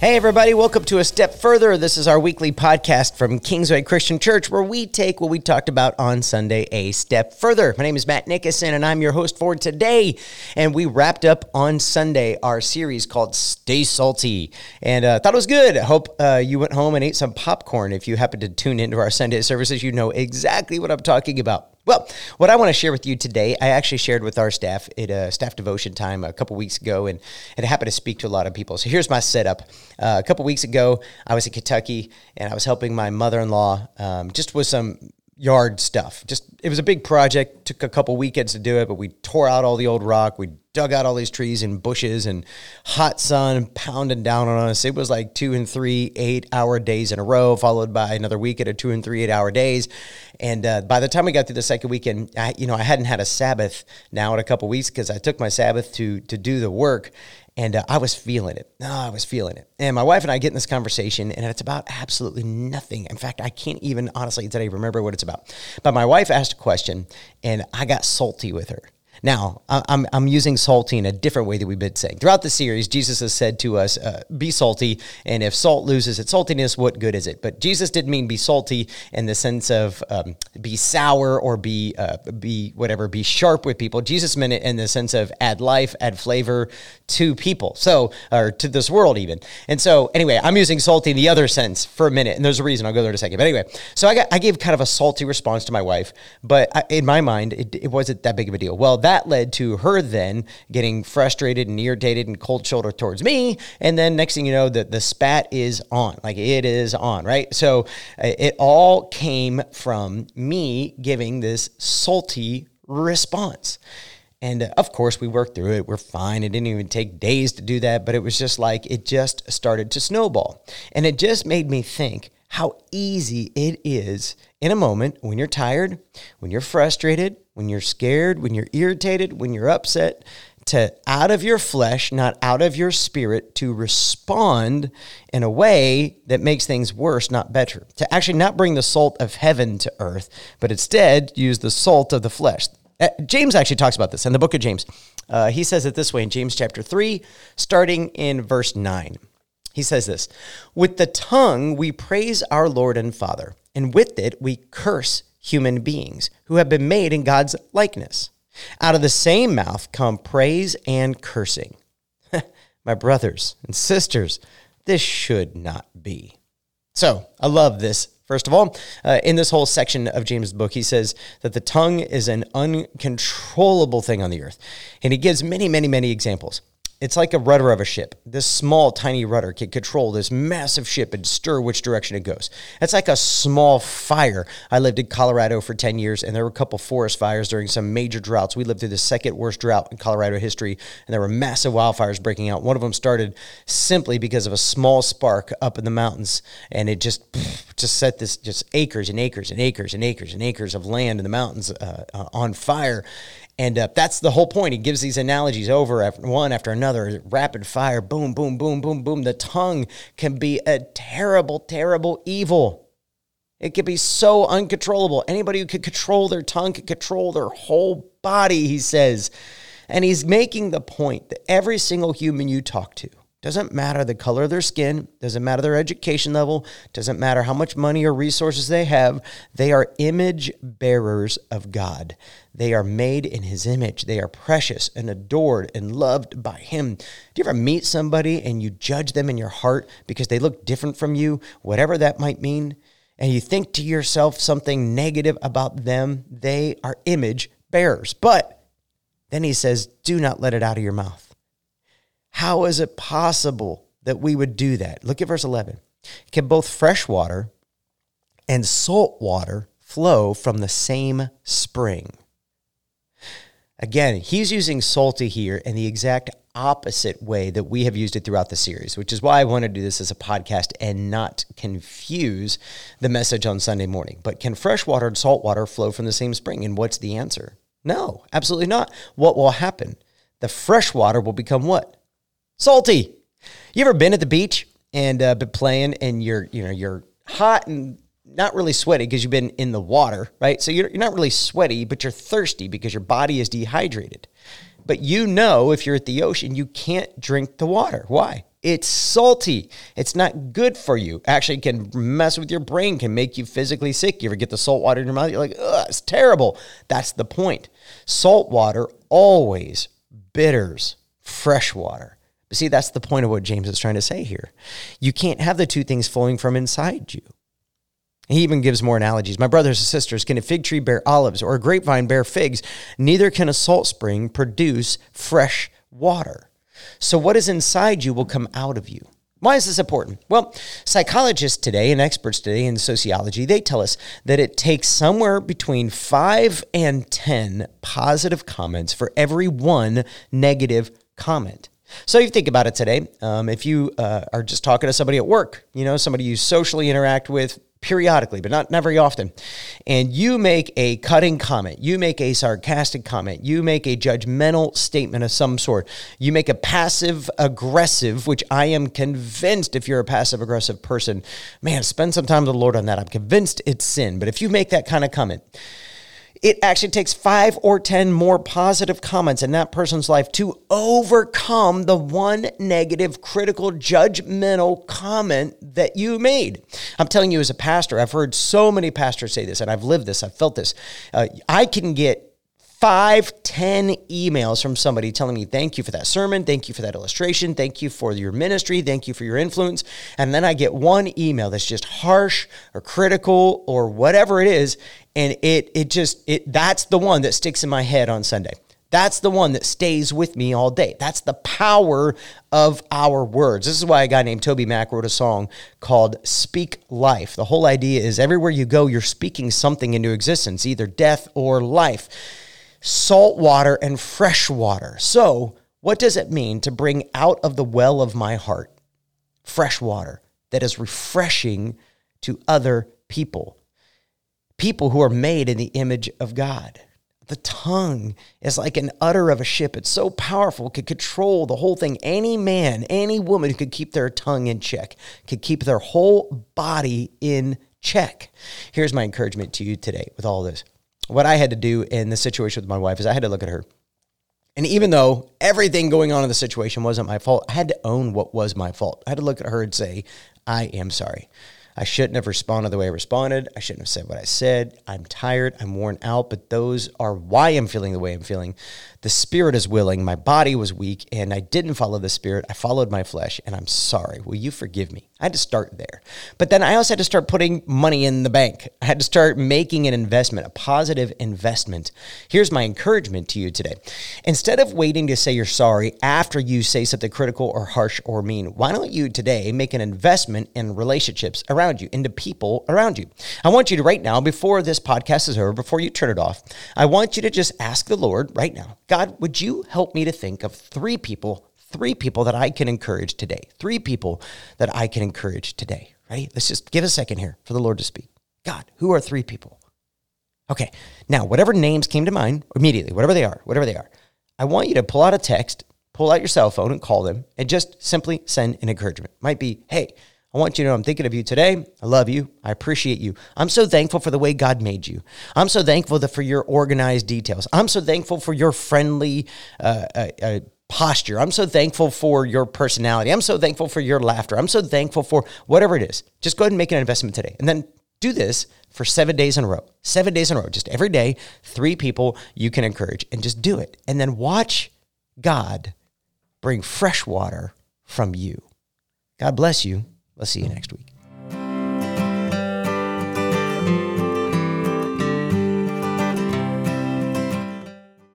Hey, everybody, welcome to A Step Further. This is our weekly podcast from Kingsway Christian Church where we take what we talked about on Sunday a step further. My name is Matt Nickerson and I'm your host for today. And we wrapped up on Sunday our series called Stay Salty. And I uh, thought it was good. I hope uh, you went home and ate some popcorn. If you happen to tune into our Sunday services, you know exactly what I'm talking about. Well, what I want to share with you today, I actually shared with our staff at a staff devotion time a couple weeks ago, and it happened to speak to a lot of people. So here's my setup. Uh, a couple weeks ago, I was in Kentucky, and I was helping my mother-in-law um, just with some yard stuff. Just it was a big project. Took a couple weekends to do it, but we tore out all the old rock. We dug out all these trees and bushes and hot sun pounding down on us. It was like two and three eight hour days in a row, followed by another week at a two and three eight hour days. And uh, by the time we got through the second weekend, I, you know, I hadn't had a Sabbath now in a couple weeks because I took my Sabbath to to do the work and uh, I was feeling it. Oh, I was feeling it. And my wife and I get in this conversation, and it's about absolutely nothing. In fact, I can't even honestly today remember what it's about. But my wife asked a question, and I got salty with her. Now, I'm, I'm using salty in a different way that we've been saying. Throughout the series, Jesus has said to us, uh, be salty, and if salt loses its saltiness, what good is it? But Jesus didn't mean be salty in the sense of um, be sour or be, uh, be whatever, be sharp with people. Jesus meant it in the sense of add life, add flavor to people, so, or to this world even. And so, anyway, I'm using salty in the other sense for a minute, and there's a reason. I'll go there in a second. But anyway, so I, got, I gave kind of a salty response to my wife, but I, in my mind, it, it wasn't that big of a deal. Well, that that led to her then getting frustrated and irritated and cold shoulder towards me. And then next thing you know, the, the spat is on. Like it is on, right? So uh, it all came from me giving this salty response. And uh, of course, we worked through it. We're fine. It didn't even take days to do that, but it was just like it just started to snowball. And it just made me think how easy it is in a moment when you're tired, when you're frustrated, when you're scared, when you're irritated, when you're upset, to out of your flesh, not out of your spirit, to respond in a way that makes things worse, not better. To actually not bring the salt of heaven to earth, but instead use the salt of the flesh. Uh, James actually talks about this in the book of James. Uh, he says it this way in James chapter 3, starting in verse 9. He says this With the tongue we praise our Lord and Father, and with it we curse human beings who have been made in God's likeness. Out of the same mouth come praise and cursing. My brothers and sisters, this should not be. So I love this. First of all, uh, in this whole section of James' book, he says that the tongue is an uncontrollable thing on the earth. And he gives many, many, many examples. It's like a rudder of a ship. This small, tiny rudder can control this massive ship and stir which direction it goes. It's like a small fire. I lived in Colorado for 10 years, and there were a couple forest fires during some major droughts. We lived through the second worst drought in Colorado history, and there were massive wildfires breaking out. One of them started simply because of a small spark up in the mountains, and it just just set this just acres and acres and acres and acres and acres of land in the mountains uh, uh, on fire. And uh, that's the whole point. He gives these analogies over after one after another, rapid fire, boom, boom, boom, boom, boom. The tongue can be a terrible, terrible evil. It can be so uncontrollable. Anybody who could control their tongue could control their whole body, he says. And he's making the point that every single human you talk to, doesn't matter the color of their skin, doesn't matter their education level, doesn't matter how much money or resources they have. They are image bearers of God. They are made in his image. They are precious and adored and loved by him. Do you ever meet somebody and you judge them in your heart because they look different from you, whatever that might mean? And you think to yourself something negative about them? They are image bearers. But then he says, do not let it out of your mouth. How is it possible that we would do that? Look at verse 11. Can both fresh water and salt water flow from the same spring? Again, he's using salty here in the exact opposite way that we have used it throughout the series, which is why I want to do this as a podcast and not confuse the message on Sunday morning. But can fresh water and salt water flow from the same spring? And what's the answer? No, absolutely not. What will happen? The fresh water will become what? Salty. You ever been at the beach and uh, been playing and you're you know you're hot and not really sweaty because you've been in the water, right? So you're, you're not really sweaty, but you're thirsty because your body is dehydrated. But you know, if you're at the ocean, you can't drink the water. Why? It's salty. It's not good for you. Actually, can mess with your brain, can make you physically sick. You ever get the salt water in your mouth? You're like, ugh, it's terrible. That's the point. Salt water always bitters fresh water. But see, that's the point of what James is trying to say here. You can't have the two things flowing from inside you. He even gives more analogies. My brothers and sisters, can a fig tree bear olives or a grapevine bear figs? Neither can a salt spring produce fresh water. So, what is inside you will come out of you. Why is this important? Well, psychologists today and experts today in sociology, they tell us that it takes somewhere between 5 and 10 positive comments for every one negative comment. So you think about it today. Um, if you uh, are just talking to somebody at work, you know, somebody you socially interact with, periodically, but not, not very often, and you make a cutting comment, you make a sarcastic comment, you make a judgmental statement of some sort, you make a passive aggressive, which I am convinced if you're a passive aggressive person, man, spend some time with the Lord on that. I'm convinced it's sin. But if you make that kind of comment, it actually takes five or 10 more positive comments in that person's life to overcome the one negative, critical, judgmental comment that you made. I'm telling you, as a pastor, I've heard so many pastors say this, and I've lived this, I've felt this. Uh, I can get five, ten emails from somebody telling me, thank you for that sermon, thank you for that illustration, thank you for your ministry, thank you for your influence. And then I get one email that's just harsh or critical or whatever it is. And it it just it that's the one that sticks in my head on Sunday. That's the one that stays with me all day. That's the power of our words. This is why a guy named TobyMac wrote a song called Speak Life. The whole idea is everywhere you go, you're speaking something into existence, either death or life salt water and fresh water. So, what does it mean to bring out of the well of my heart fresh water that is refreshing to other people? People who are made in the image of God. The tongue is like an udder of a ship. It's so powerful, could control the whole thing. Any man, any woman who could keep their tongue in check, could keep their whole body in check. Here's my encouragement to you today with all this what I had to do in the situation with my wife is I had to look at her. And even though everything going on in the situation wasn't my fault, I had to own what was my fault. I had to look at her and say, I am sorry. I shouldn't have responded the way I responded. I shouldn't have said what I said. I'm tired. I'm worn out, but those are why I'm feeling the way I'm feeling. The spirit is willing. My body was weak, and I didn't follow the spirit. I followed my flesh, and I'm sorry. Will you forgive me? I had to start there. But then I also had to start putting money in the bank. I had to start making an investment, a positive investment. Here's my encouragement to you today. Instead of waiting to say you're sorry after you say something critical or harsh or mean, why don't you today make an investment in relationships around you, into people around you? I want you to right now, before this podcast is over, before you turn it off, I want you to just ask the Lord right now, God, would you help me to think of three people three people that I can encourage today. Three people that I can encourage today. Ready? Let's just give a second here for the Lord to speak. God, who are three people? Okay, now, whatever names came to mind immediately, whatever they are, whatever they are, I want you to pull out a text, pull out your cell phone and call them and just simply send an encouragement. Might be, hey, I want you to know I'm thinking of you today. I love you. I appreciate you. I'm so thankful for the way God made you. I'm so thankful for your organized details. I'm so thankful for your friendly, uh, uh, uh, posture. I'm so thankful for your personality. I'm so thankful for your laughter. I'm so thankful for whatever it is. Just go ahead and make an investment today. And then do this for seven days in a row. Seven days in a row. Just every day, three people you can encourage and just do it. And then watch God bring fresh water from you. God bless you. Let's see you next week.